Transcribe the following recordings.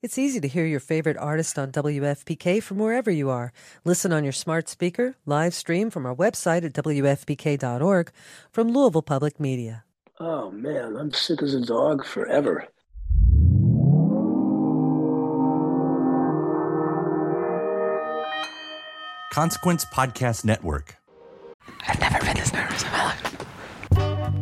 It's easy to hear your favorite artist on WFPK from wherever you are. Listen on your smart speaker, live stream from our website at WFPK.org from Louisville Public Media. Oh man, I'm sick as a dog forever. Consequence Podcast Network. I've never been this nervous in my life.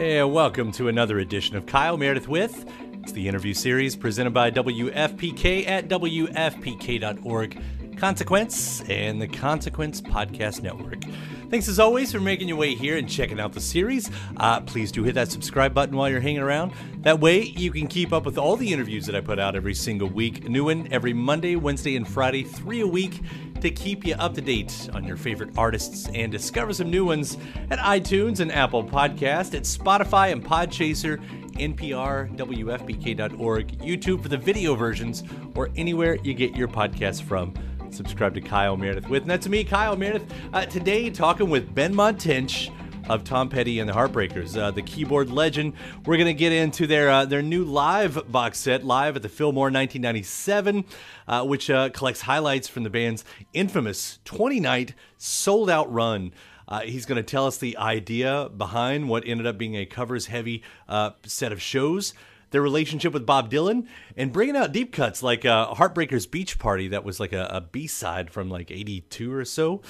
Hey, welcome to another edition of Kyle Meredith with. It's the interview series presented by WFPK at WFPK.org, Consequence, and the Consequence Podcast Network. Thanks as always for making your way here and checking out the series. Uh, please do hit that subscribe button while you're hanging around. That way you can keep up with all the interviews that I put out every single week. A New one every Monday, Wednesday, and Friday, three a week to keep you up to date on your favorite artists and discover some new ones at iTunes and Apple Podcast, at Spotify and Podchaser, NPR, WFPK.org, YouTube for the video versions, or anywhere you get your podcasts from. Subscribe to Kyle Meredith with. And that's me, Kyle Meredith. Uh, today, talking with Ben Tench of Tom Petty and the Heartbreakers, uh, the keyboard legend. We're going to get into their uh, their new live box set, live at the Fillmore 1997, uh, which uh, collects highlights from the band's infamous 20 night sold out run. Uh, he's going to tell us the idea behind what ended up being a covers heavy uh, set of shows their relationship with Bob Dylan, and bringing out deep cuts like uh, Heartbreakers Beach Party, that was like a, a B side from like 82 or so.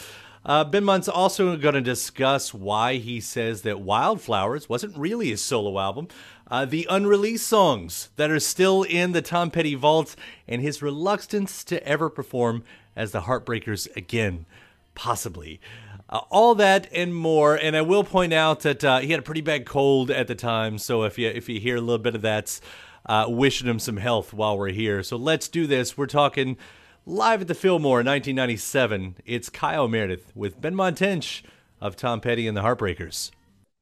Uh, Benmont's also going to discuss why he says that Wildflowers wasn't really his solo album, uh, the unreleased songs that are still in the Tom Petty vault, and his reluctance to ever perform as the Heartbreakers again, possibly. Uh, all that and more. And I will point out that uh, he had a pretty bad cold at the time, so if you if you hear a little bit of that, uh, wishing him some health while we're here. So let's do this. We're talking live at the Fillmore, in 1997. It's Kyle Meredith with Ben Tench of Tom Petty and the Heartbreakers.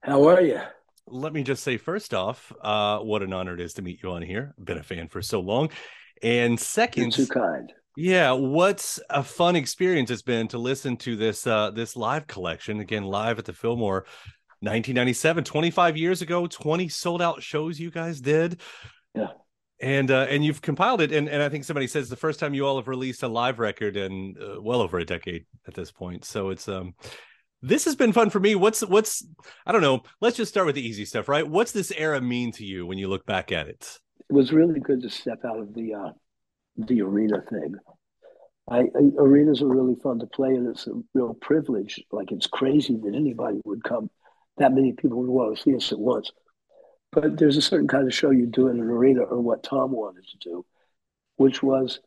How are you? Let me just say first off, uh, what an honor it is to meet you on here. I've been a fan for so long. And second, You're too kind. Yeah, what's a fun experience it's been to listen to this uh this live collection again live at the Fillmore 1997 25 years ago 20 sold out shows you guys did. Yeah. And uh and you've compiled it and and I think somebody says the first time you all have released a live record in uh, well over a decade at this point. So it's um this has been fun for me. What's what's I don't know. Let's just start with the easy stuff, right? What's this era mean to you when you look back at it? It was really good to step out of the uh, the arena thing. I, I, arenas are really fun to play, and it's a real privilege. Like it's crazy that anybody would come, that many people would want to see us at once. But there's a certain kind of show you do in an arena, or what Tom wanted to do, which was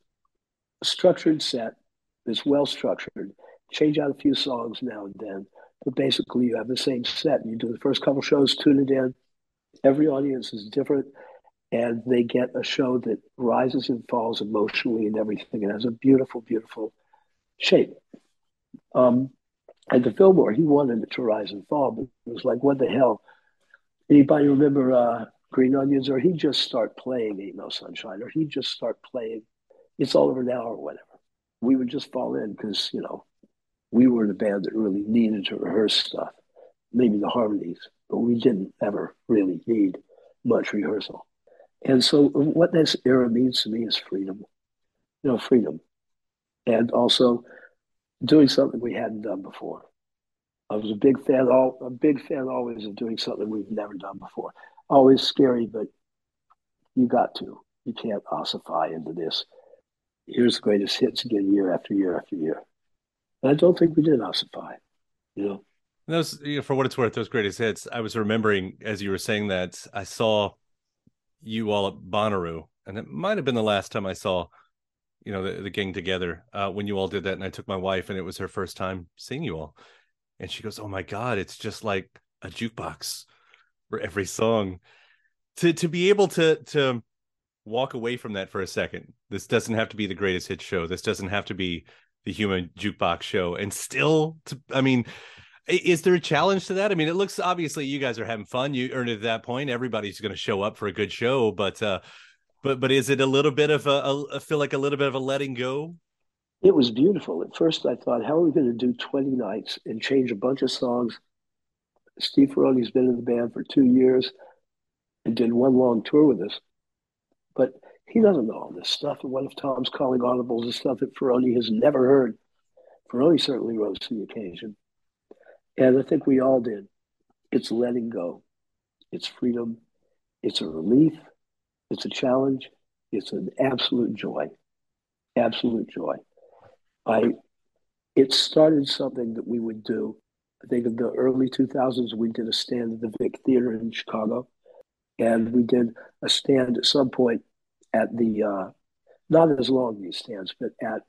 a structured set that's well structured. Change out a few songs now and then, but basically you have the same set. You do the first couple shows, tune it in. Every audience is different and they get a show that rises and falls emotionally and everything. It has a beautiful, beautiful shape. Um, at the Fillmore, he wanted it to rise and fall, but it was like, what the hell? Anybody remember uh, Green Onions, or he'd just start playing Ain't No Sunshine, or he'd just start playing It's All Over Now or whatever. We would just fall in because, you know, we were the band that really needed to rehearse stuff, maybe the harmonies, but we didn't ever really need much rehearsal. And so, what this era means to me is freedom, you know, freedom. And also doing something we hadn't done before. I was a big fan, all a big fan always of doing something we've never done before. Always scary, but you got to. You can't ossify into this. Here's the greatest hits again, year after year after year. And I don't think we did ossify. You know. Those, you know, for what it's worth, those greatest hits. I was remembering as you were saying that I saw you all at Bonnaroo, and it might have been the last time I saw, you know, the, the gang together uh, when you all did that. And I took my wife, and it was her first time seeing you all and she goes, "Oh my god, it's just like a jukebox for every song." To to be able to to walk away from that for a second. This doesn't have to be the greatest hit show. This doesn't have to be the human jukebox show and still to I mean is there a challenge to that? I mean, it looks obviously you guys are having fun. You earned it at that point. Everybody's going to show up for a good show, but uh but but is it a little bit of a, feel like a little bit of a letting go it was beautiful. At first, I thought, how are we going to do 20 nights and change a bunch of songs? Steve Ferrone's been in the band for two years and did one long tour with us. But he doesn't know all this stuff. And what if Tom's calling audibles and stuff that Ferrone has never heard? Ferrone certainly rose to the occasion. And I think we all did. It's letting go. It's freedom. It's a relief. It's a challenge. It's an absolute joy. Absolute joy. I it started something that we would do. I think in the early 2000s, we did a stand at the Vic Theater in Chicago, and we did a stand at some point at the uh, not as long these stands, but at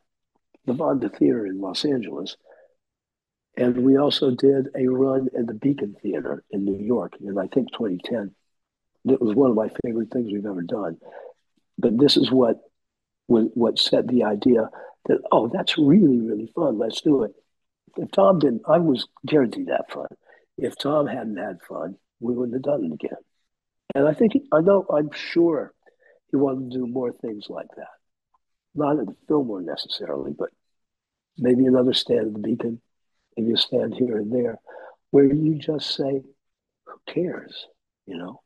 the Fonda Theater in Los Angeles. And we also did a run at the Beacon Theater in New York in I think 2010. It was one of my favorite things we've ever done. But this is what what set the idea that, oh, that's really, really fun. Let's do it. If Tom didn't, I was guaranteed that fun. If Tom hadn't had fun, we wouldn't have done it again. And I think, I know, I'm sure he wanted to do more things like that. Not at the Fillmore necessarily, but maybe another stand at the Beacon, maybe a stand here and there, where you just say, who cares? You know,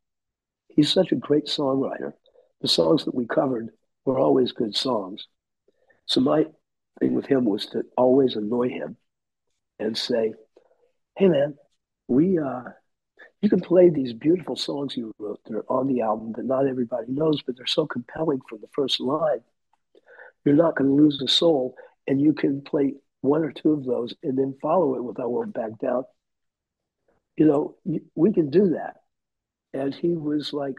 he's such a great songwriter. The songs that we covered were always good songs. So my thing with him was to always annoy him and say, "Hey, man, we uh, you can play these beautiful songs you wrote that are on the album that not everybody knows, but they're so compelling from the first line. You're not going to lose a soul, and you can play one or two of those and then follow it with "I Won't Back Down." You know, we can do that. And he was like,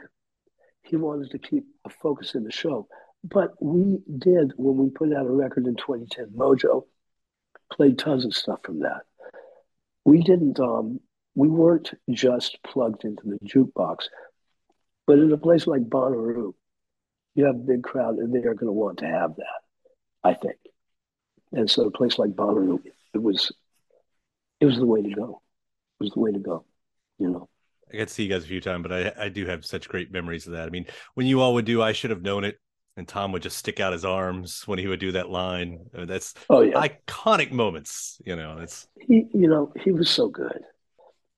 he wanted to keep a focus in the show. But we did when we put out a record in 2010, Mojo played tons of stuff from that. We didn't, um, we weren't just plugged into the jukebox, but in a place like Bonnaroo, you have a big crowd and they are going to want to have that, I think. And so a place like Bonnaroo, it was, it was the way to go. It was the way to go, you know. I got to see you guys a few times, but I, I do have such great memories of that. I mean, when you all would do I Should Have Known It, and Tom would just stick out his arms when he would do that line. That's oh yeah, iconic moments. You know, it's he. You know, he was so good.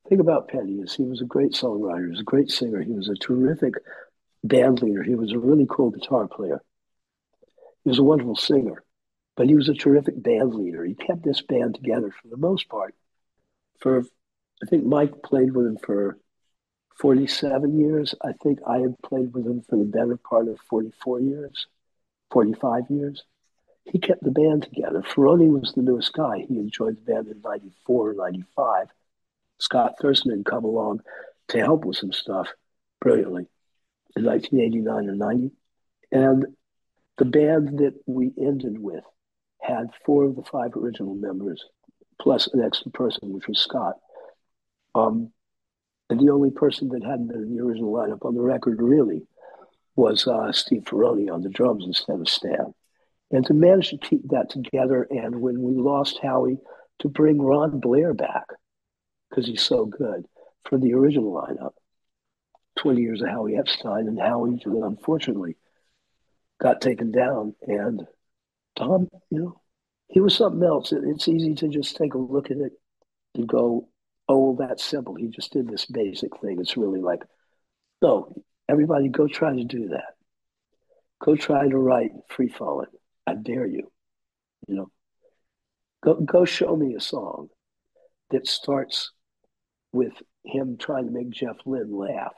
Think about Petty is he was a great songwriter. He was a great singer. He was a terrific band leader. He was a really cool guitar player. He was a wonderful singer, but he was a terrific band leader. He kept this band together for the most part. For I think Mike played with him for 47 years. I think I had played with him for the better part of 44 years, 45 years. He kept the band together. Ferrone was the newest guy. He had joined the band in 94 or 95. Scott Thurston had come along to help with some stuff brilliantly in 1989 or 90. And the band that we ended with had four of the five original members, plus an extra person, which was Scott. Um, and the only person that hadn't been in the original lineup on the record really was uh, Steve Ferrone on the drums instead of Stan. And to manage to keep that together, and when we lost Howie, to bring Ron Blair back because he's so good for the original lineup 20 years of Howie Epstein, and Howie unfortunately got taken down. And Tom, you know, he was something else. It's easy to just take a look at it and go, oh, that's simple. He just did this basic thing. It's really like, no, everybody go try to do that. Go try to write free falling. I dare you. You know, go go show me a song that starts with him trying to make Jeff Lynne laugh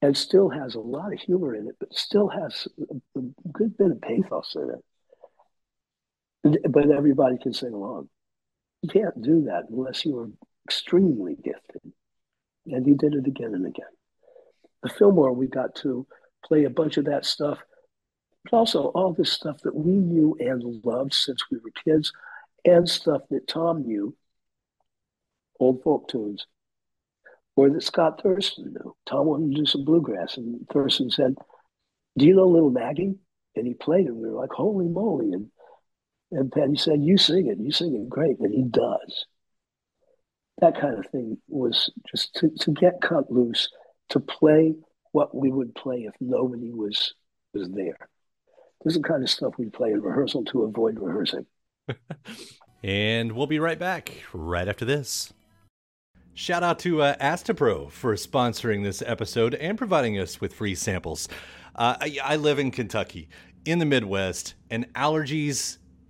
and still has a lot of humor in it, but still has a good bit of pathos in it. But everybody can sing along. You can't do that unless you are extremely gifted. And he did it again and again. The Fillmore, we got to play a bunch of that stuff, but also all this stuff that we knew and loved since we were kids, and stuff that Tom knew, old folk tunes or that Scott Thurston knew. Tom wanted to do some bluegrass, and Thurston said, "Do you know Little Maggie?" And he played it. We were like, "Holy moly!" And and Petty said, "You sing it. You sing it great," and he does. That kind of thing was just to, to get cut loose, to play what we would play if nobody was was there. This is the kind of stuff we play in rehearsal to avoid rehearsing. and we'll be right back right after this. Shout out to uh, Astepro for sponsoring this episode and providing us with free samples. Uh, I, I live in Kentucky, in the Midwest, and allergies,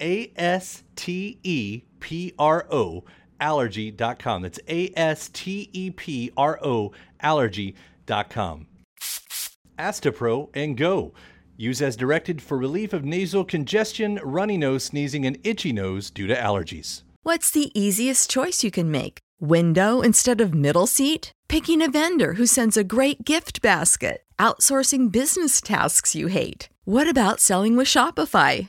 A S T E P R O allergy.com. That's A S T E P R O allergy.com. Astepro and go. Use as directed for relief of nasal congestion, runny nose, sneezing, and itchy nose due to allergies. What's the easiest choice you can make? Window instead of middle seat? Picking a vendor who sends a great gift basket? Outsourcing business tasks you hate? What about selling with Shopify?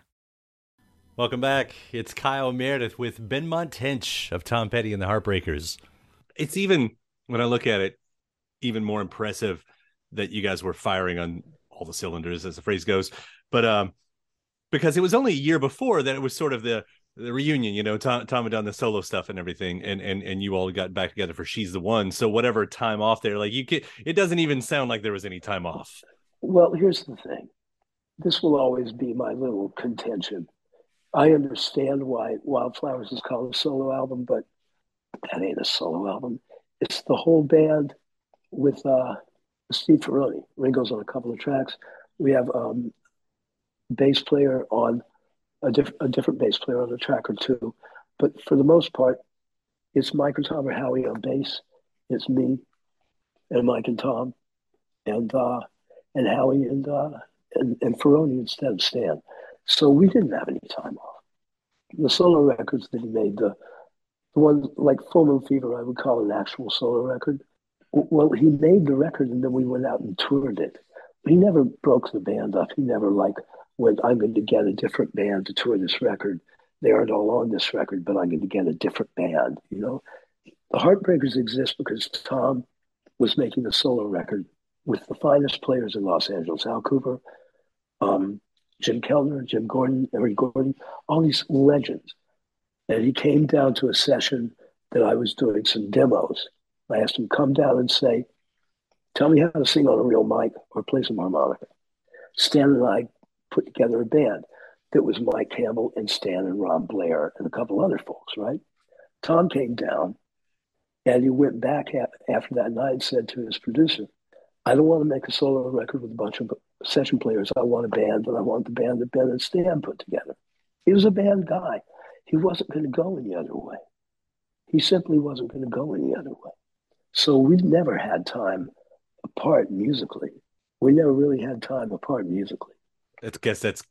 Welcome back. It's Kyle Meredith with Benmont Tench of Tom Petty and the Heartbreakers. It's even, when I look at it, even more impressive that you guys were firing on all the cylinders, as the phrase goes. But um, because it was only a year before that it was sort of the the reunion, you know, Tom, Tom had done the solo stuff and everything, and and and you all got back together for "She's the One." So whatever time off there, like you could, it doesn't even sound like there was any time off. Well, here's the thing: this will always be my little contention. I understand why Wildflowers is called a solo album, but that ain't a solo album. It's the whole band with uh, Steve Ferrone. Ringo's on a couple of tracks. We have um, bass player on a, diff- a different bass player on a track or two, but for the most part, it's Mike and Tom or Howie on bass. It's me and Mike and Tom, and uh, and Howie and uh, and, and Ferrone instead of Stan. So we didn't have any time off. The solo records that he made, the the ones like Full Moon Fever, I would call an actual solo record. Well, he made the record and then we went out and toured it. He never broke the band up. He never like went, I'm going to get a different band to tour this record. They aren't all on this record, but I'm going to get a different band. You know, the Heartbreakers exist because Tom was making a solo record with the finest players in Los Angeles, Al Kooper, um, Jim Keltner, Jim Gordon, Eric Gordon, all these legends. And he came down to a session that I was doing some demos. I asked him, come down and say, tell me how to sing on a real mic or play some harmonica. Stan and I put together a band that was Mike Campbell and Stan and Ron Blair and a couple other folks, right? Tom came down and he went back after that night and said to his producer, I don't want to make a solo record with a bunch of session players. I want a band, and I want the band that Ben and Stan put together. He was a band guy. He wasn't going to go any other way. He simply wasn't going to go any other way. So we never had time apart musically. We never really had time apart musically. I guess that's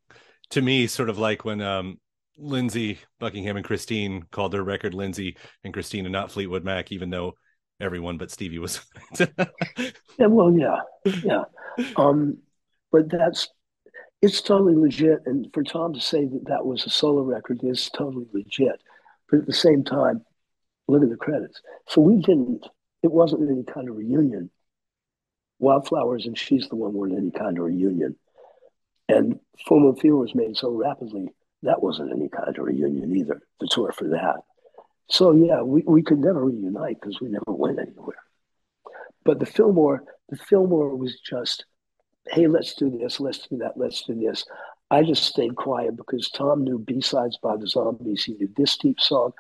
to me sort of like when um, Lindsey Buckingham and Christine called their record Lindsey and Christine and not Fleetwood Mac, even though everyone but Stevie was. yeah, well, yeah, yeah. Um, but that's it's totally legit, and for Tom to say that that was a solo record is totally legit. But at the same time, look at the credits. So we didn't. It wasn't any kind of reunion. Wildflowers and She's the One weren't any kind of reunion. And Full Moon Fever was made so rapidly that wasn't any kind of reunion either. The tour for that. So yeah, we, we could never reunite because we never went anywhere. But the Fillmore, the Fillmore was just, hey, let's do this, let's do that, let's do this. I just stayed quiet because Tom knew B-sides by the Zombies. He knew this deep song.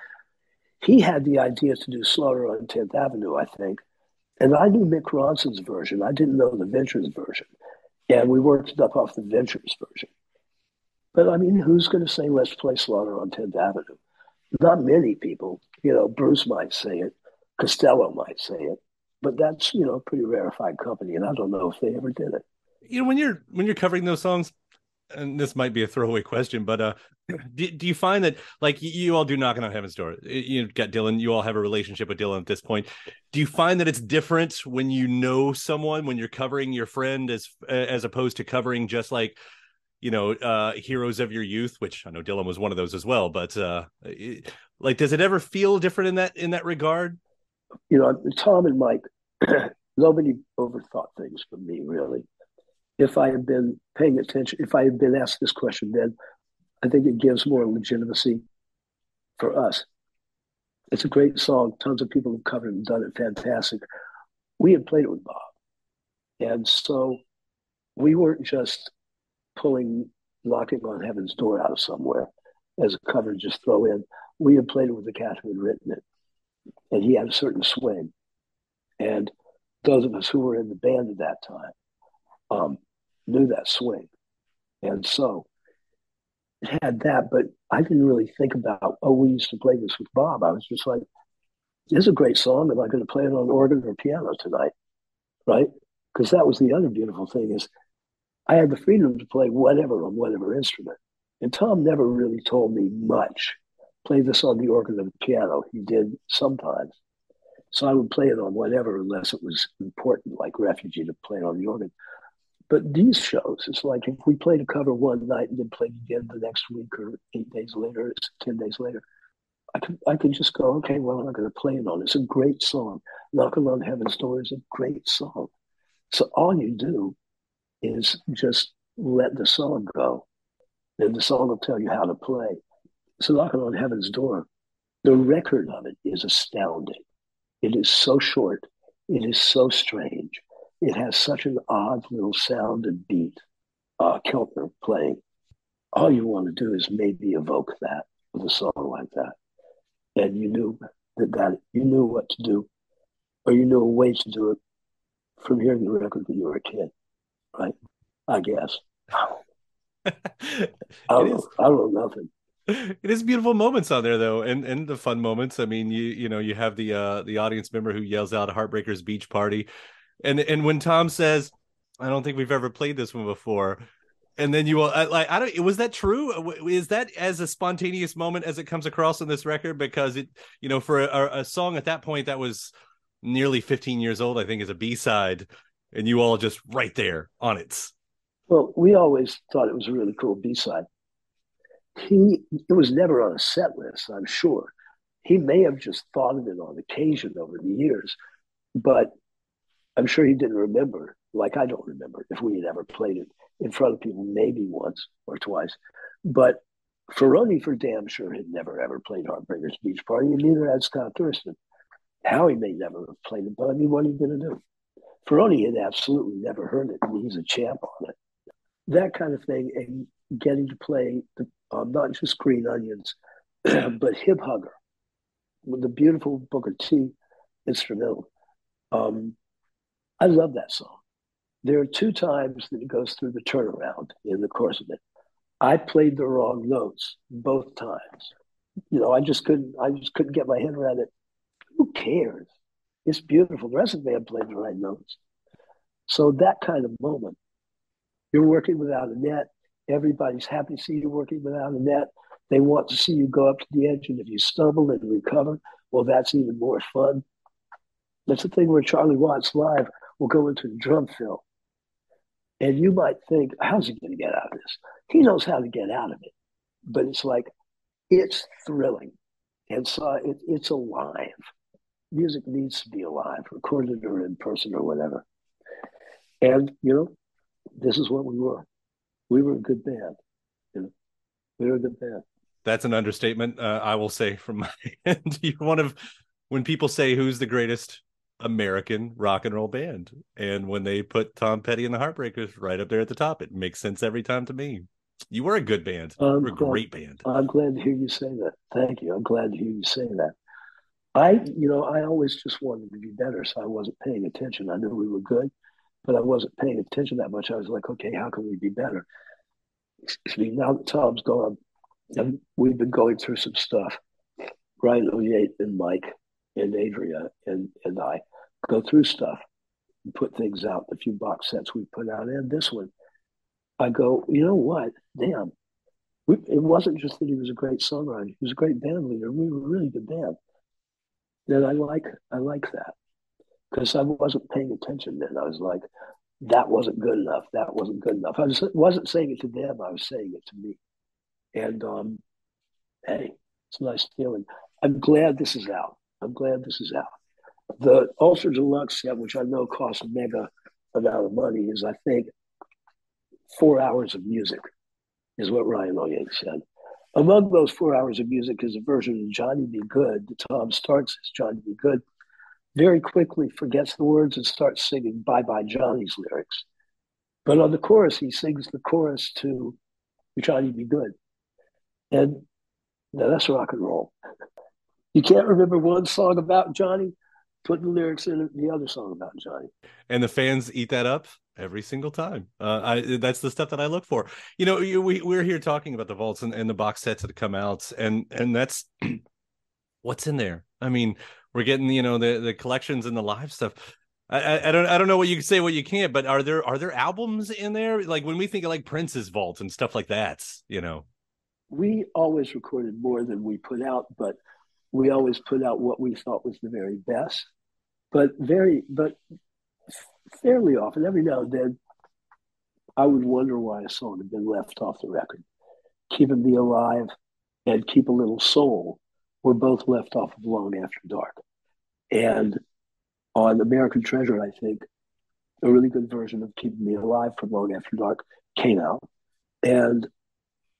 He had the idea to do Slaughter on 10th Avenue, I think. And I knew Mick Ronson's version. I didn't know the Ventures version. And we worked it up off the Ventures version. But I mean, who's going to say, let's play Slaughter on 10th Avenue? Not many people. You know, Bruce might say it, Costello might say it, but that's you know a pretty rarefied company, and I don't know if they ever did it. You know, when you're when you're covering those songs, and this might be a throwaway question, but uh, do, do you find that like you all do knocking on heaven's door? You got Dylan. You all have a relationship with Dylan at this point. Do you find that it's different when you know someone when you're covering your friend as as opposed to covering just like you know uh heroes of your youth which i know dylan was one of those as well but uh it, like does it ever feel different in that in that regard you know tom and mike nobody overthought things for me really if i had been paying attention if i had been asked this question then i think it gives more legitimacy for us it's a great song tons of people have covered it and done it fantastic we had played it with bob and so we weren't just pulling knocking on heaven's door out of somewhere as a cover just throw in. We had played it with the cat who had written it, and he had a certain swing. And those of us who were in the band at that time um, knew that swing. And so it had that, but I didn't really think about, oh, we used to play this with Bob. I was just like, this is a great song. Am I going to play it on organ or piano tonight? Right? Because that was the other beautiful thing is I had the freedom to play whatever on whatever instrument. And Tom never really told me much. Play this on the organ or the piano. He did sometimes. So I would play it on whatever unless it was important, like Refugee, to play it on the organ. But these shows, it's like if we played a cover one night and then played again the next week or eight days later, 10 days later, I could, I could just go, okay, well, I'm not going to play it on. It's a great song. Knocking on Heaven's Door is a great song. So all you do is just let the song go. And the song will tell you how to play. So knocking on heaven's door, the record of it is astounding. It is so short. It is so strange. It has such an odd little sound and beat. uh, Keltner playing, all you want to do is maybe evoke that with a song like that. And you knew that, that you knew what to do, or you knew a way to do it from hearing the record when you were a kid, right? I guess. I don't, know, I don't know nothing. It is beautiful moments on there though, and and the fun moments. I mean, you you know you have the uh the audience member who yells out "Heartbreakers Beach Party," and and when Tom says, "I don't think we've ever played this one before," and then you will like I don't was that true? Is that as a spontaneous moment as it comes across on this record? Because it you know for a, a song at that point that was nearly 15 years old, I think, is a B side, and you all just right there on it. Well, we always thought it was a really cool B side. He it was never on a set list, I'm sure. He may have just thought of it on occasion over the years, but I'm sure he didn't remember, like I don't remember if we had ever played it in front of people, maybe once or twice. But Ferrone, for damn sure, had never ever played Heartbreakers Beach Party, and neither had Scott Thurston. Howie may never have played it, but I mean, what are you going to do? Ferrone had absolutely never heard it, and he's a champ on it. That kind of thing, and getting to play the, um, not just Green Onions, but Hip Hugger with the beautiful Booker T instrumental. Um, I love that song. There are two times that it goes through the turnaround in the course of it. I played the wrong notes both times. You know, I just couldn't. I just couldn't get my head around it. Who cares? It's beautiful. The rest of the band played the right notes. So that kind of moment, you're working without a net. Everybody's happy to see you working without a net. They want to see you go up to the edge, and if you stumble and recover, well, that's even more fun. That's the thing where Charlie Watts live will go into the drum fill, and you might think, "How's he going to get out of this?" He knows how to get out of it, but it's like it's thrilling, and so it, it's alive music needs to be alive, recorded or in person or whatever. And you know, this is what we were. We were a good band. You know, we were a good band. That's an understatement. Uh, I will say from my end, you're one of when people say who's the greatest American rock and roll band, and when they put Tom Petty and the Heartbreakers right up there at the top, it makes sense every time to me. You were a good band. you were a great band. I'm glad to hear you say that. Thank you. I'm glad to hear you say that. I, you know, I always just wanted to be better, so I wasn't paying attention. I knew we were good, but I wasn't paying attention that much. I was like, okay, how can we be better? Excuse me. Now that Tom's gone, and we've been going through some stuff. Ryan Ulyate and Mike and Adria and and I go through stuff and put things out. The few box sets we put out, and this one, I go, you know what? Damn, we, it wasn't just that he was a great songwriter; he was a great band leader. We were a really good band then I like I like that because I wasn't paying attention then. I was like, that wasn't good enough. That wasn't good enough. I was, wasn't saying it to them. I was saying it to me. And um, hey, it's a nice feeling. I'm glad this is out. I'm glad this is out. The Ultra Deluxe set, which I know costs a mega amount of money, is I think four hours of music, is what Ryan Ulyate said. Among those four hours of music is a version of Johnny B. Goode. that Tom starts as Johnny B. Goode, very quickly forgets the words and starts singing Bye Bye Johnny's lyrics. But on the chorus, he sings the chorus to Johnny B. Goode. And now that's rock and roll. You can't remember one song about Johnny, put the lyrics in the other song about Johnny. And the fans eat that up every single time. Uh, I that's the stuff that I look for. You know, we we're here talking about the vaults and, and the box sets that come out, and and that's what's in there. I mean, we're getting you know the the collections and the live stuff. I, I don't I don't know what you can say what you can't, but are there are there albums in there like when we think of like Prince's vault and stuff like that? You know, we always recorded more than we put out, but we always put out what we thought was the very best. But very but fairly often, every now and then, I would wonder why a song had been left off the record. Keeping Me Alive and Keep a Little Soul were both left off of Long After Dark. And on American Treasure, I think, a really good version of Keeping Me Alive from Long After Dark came out. And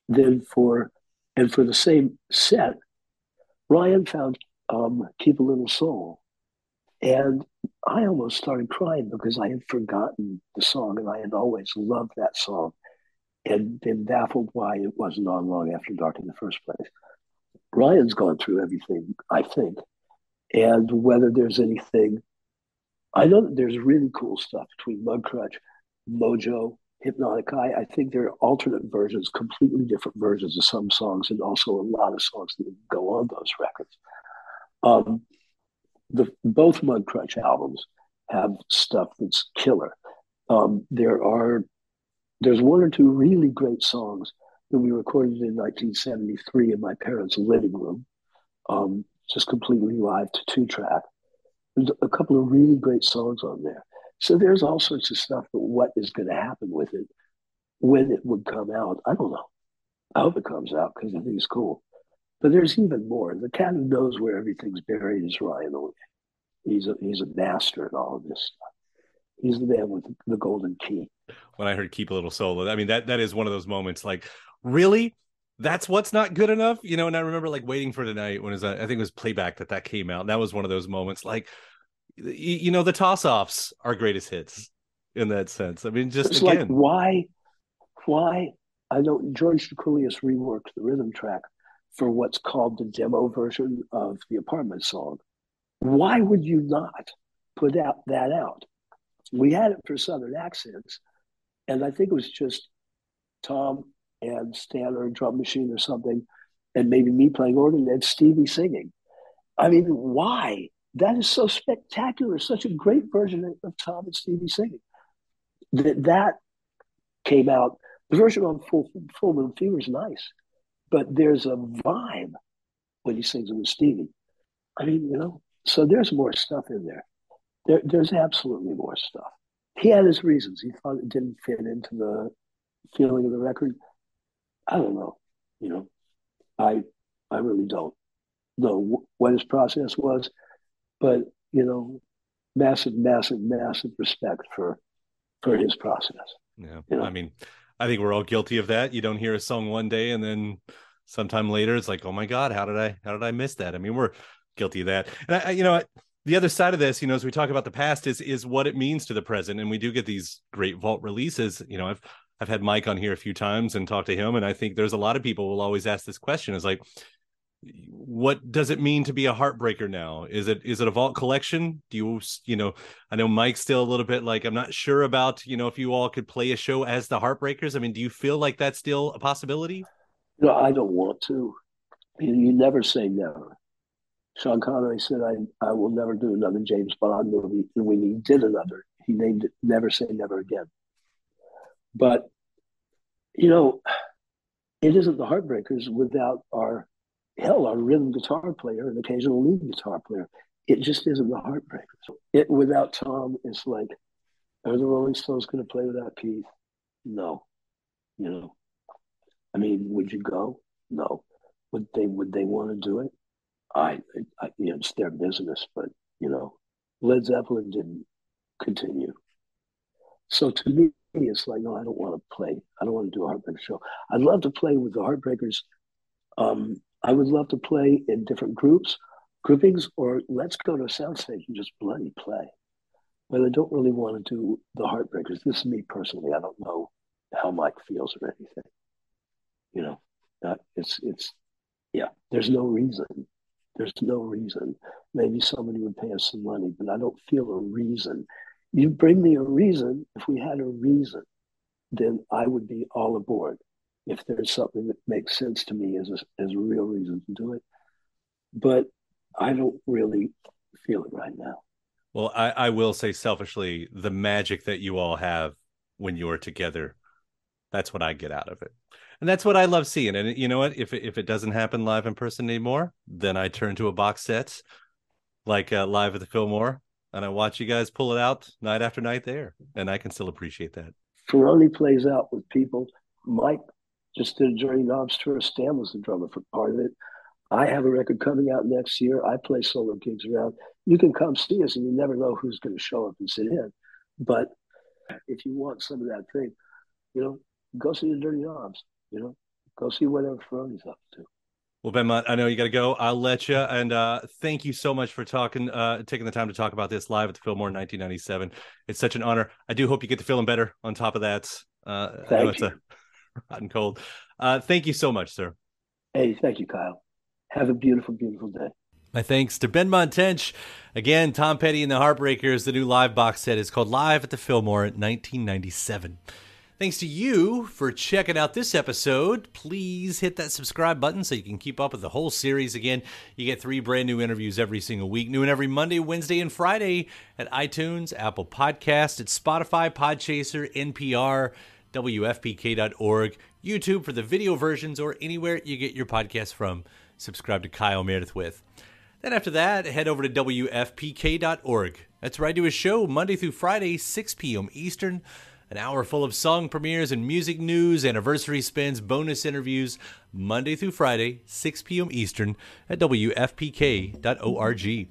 then for and for the same set, Ryan found um, Keep a Little Soul. And I almost started crying because I had forgotten the song and I had always loved that song. and been baffled why it wasn't on long after dark in the first place. Ryan's gone through everything, I think, and whether there's anything, I know that there's really cool stuff between Mudcrutch, Mojo, Hypnotic Eye. I think there are alternate versions, completely different versions of some songs, and also a lot of songs that go on those records. Um, the both Mudcrutch albums have stuff that's killer. Um, there are there's one or two really great songs that we recorded in 1973 in my parents' living room, um, just completely live to two track. There's a couple of really great songs on there. So there's all sorts of stuff, but what is going to happen with it when it would come out, I don't know. I hope it comes out because I think it's cool. But there's even more. The cat who knows where everything's buried is Ryan Ulyate. He's a he's a master at all of this stuff. He's the man with the golden key. When I heard "Keep a Little Soul," I mean that that is one of those moments. Like, really, that's what's not good enough, you know. And I remember like waiting for tonight when it was uh, I think it was playback that that came out. And that was one of those moments. Like, you, know, the toss offs are greatest hits in that sense. I mean, just it's again, like why, why? I know George Drakoulias reworked the rhythm track for what's called the demo version of the apartment song. Why would you not put out that out? We had it for Southern accents, and I think it was just Tom and Stan or a drum machine or something, and maybe me playing organ and Stevie singing. I mean, why? That is so spectacular, such a great version of Tom and Stevie singing. That that came out. The version on Full Full Moon Fever is nice, but there's a vibe when he sings it with Stevie. I mean, you know, so there's more stuff in there. there. There's absolutely more stuff. He had his reasons. He thought it didn't fit into the feeling of the record. I don't know. You know, I I really don't know what his process was, but you know, massive, massive, massive respect for for his process. Yeah, you know? I mean, I think we're all guilty of that. You don't hear a song one day and then sometime later it's like, oh my god, how did I how did I miss that? I mean, we're guilty of that. And I, you know, the other side of this, you know, as we talk about the past, is is what it means to the present. And we do get these great vault releases. You know, I've I've had Mike on here a few times and talked to him, and I think there's a lot of people will always ask this question: is like, what does it mean to be a heartbreaker now? Is it is it a vault collection? Do you you know? I know Mike's still a little bit like I'm not sure about you know if you all could play a show as the Heartbreakers. I mean, do you feel like that's still a possibility? no I don't want to. You, you never say never. Sean Connery said, I, I will never do another James Bond movie. And when he did another, he named it Never Say Never Again. But, you know, it isn't the Heartbreakers without our, hell, a rhythm guitar player an occasional lead guitar player. It just isn't the Heartbreakers. It without Tom, it's like, are the Rolling Stones going to play without Keith? No. You know, I mean, would you go? No. Would they? Would they want to do it? I, I, you know, it's their business, but you know, Led Zeppelin didn't continue. So to me, it's like, no, I don't want to play. I don't want to do a Heartbreaker show. I'd love to play with the Heartbreakers. Um, I would love to play in different groups, groupings, or let's go to a soundstage and just bloody play. But I don't really want to do the Heartbreakers. This is me personally. I don't know how Mike feels or anything. You know, it's it's yeah. There's no reason there's no reason. Maybe somebody would pay us some money, but I don't feel a reason. You bring me a reason. If we had a reason, then I would be all aboard. If there's something that makes sense to me as a, as a real reason to do it, but I don't really feel it right now. Well, I, I will say selfishly, the magic that you all have when you are together, that's what I get out of it and that's what I love seeing. And you know what? If it, if it doesn't happen live in person anymore, then I turn to a box set like uh, live at the Fillmore, and I watch you guys pull it out night after night there, and I can still appreciate that. Ferrone plays out with people. Mike just did a Dirty Knobs tour. Stan was the drummer for part of it. I have a record coming out next year. I play solo gigs around. You can come see us, and you never know who's going to show up and sit in. But if you want some of that thing, you know, go see the Dirty Knobs. You know, go see whatever Ferrone's up to. Well, Benmont, I know you got to go. I'll let you. And uh, thank you so much for talking, uh, taking the time to talk about this live at the Fillmore in 1997. It's such an honor. I do hope you get to feeling better on top of that. Uh, thank it's you. Hot and cold. Uh, thank you so much, sir. Hey, thank you, Kyle. Have a beautiful, beautiful day. My thanks to Ben Tench. Again, Tom Petty and the Heartbreakers. The new live box set is called Live at the Fillmore 1997. Thanks to you for checking out this episode. Please hit that subscribe button so you can keep up with the whole series. Again, you get three brand new interviews every single week, new and every Monday, Wednesday, and Friday at iTunes, Apple Podcast, at Spotify, Podchaser, NPR, WFPK.org, YouTube for the video versions, or anywhere you get your podcast from. Subscribe to Kyle Meredith with. Then after that, head over to WFPK.org. That's where I do a show Monday through Friday, 6 p.m. Eastern. An hour full of song premieres and music news, anniversary spins, bonus interviews, Monday through Friday, 6 p.m. Eastern at WFPK.org.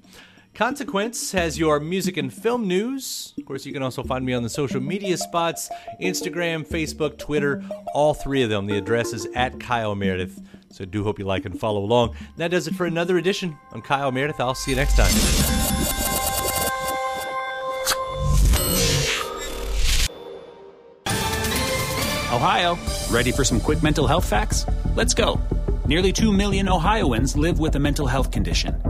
Consequence has your music and film news. Of course, you can also find me on the social media spots Instagram, Facebook, Twitter, all three of them. The address is at Kyle Meredith. So do hope you like and follow along. That does it for another edition. I'm Kyle Meredith. I'll see you next time. Ohio, ready for some quick mental health facts? Let's go. Nearly 2 million Ohioans live with a mental health condition.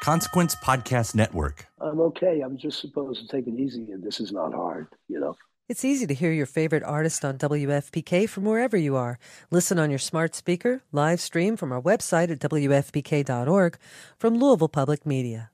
Consequence Podcast Network. I'm okay. I'm just supposed to take it easy, and this is not hard, you know? It's easy to hear your favorite artist on WFPK from wherever you are. Listen on your smart speaker, live stream from our website at WFPK.org from Louisville Public Media.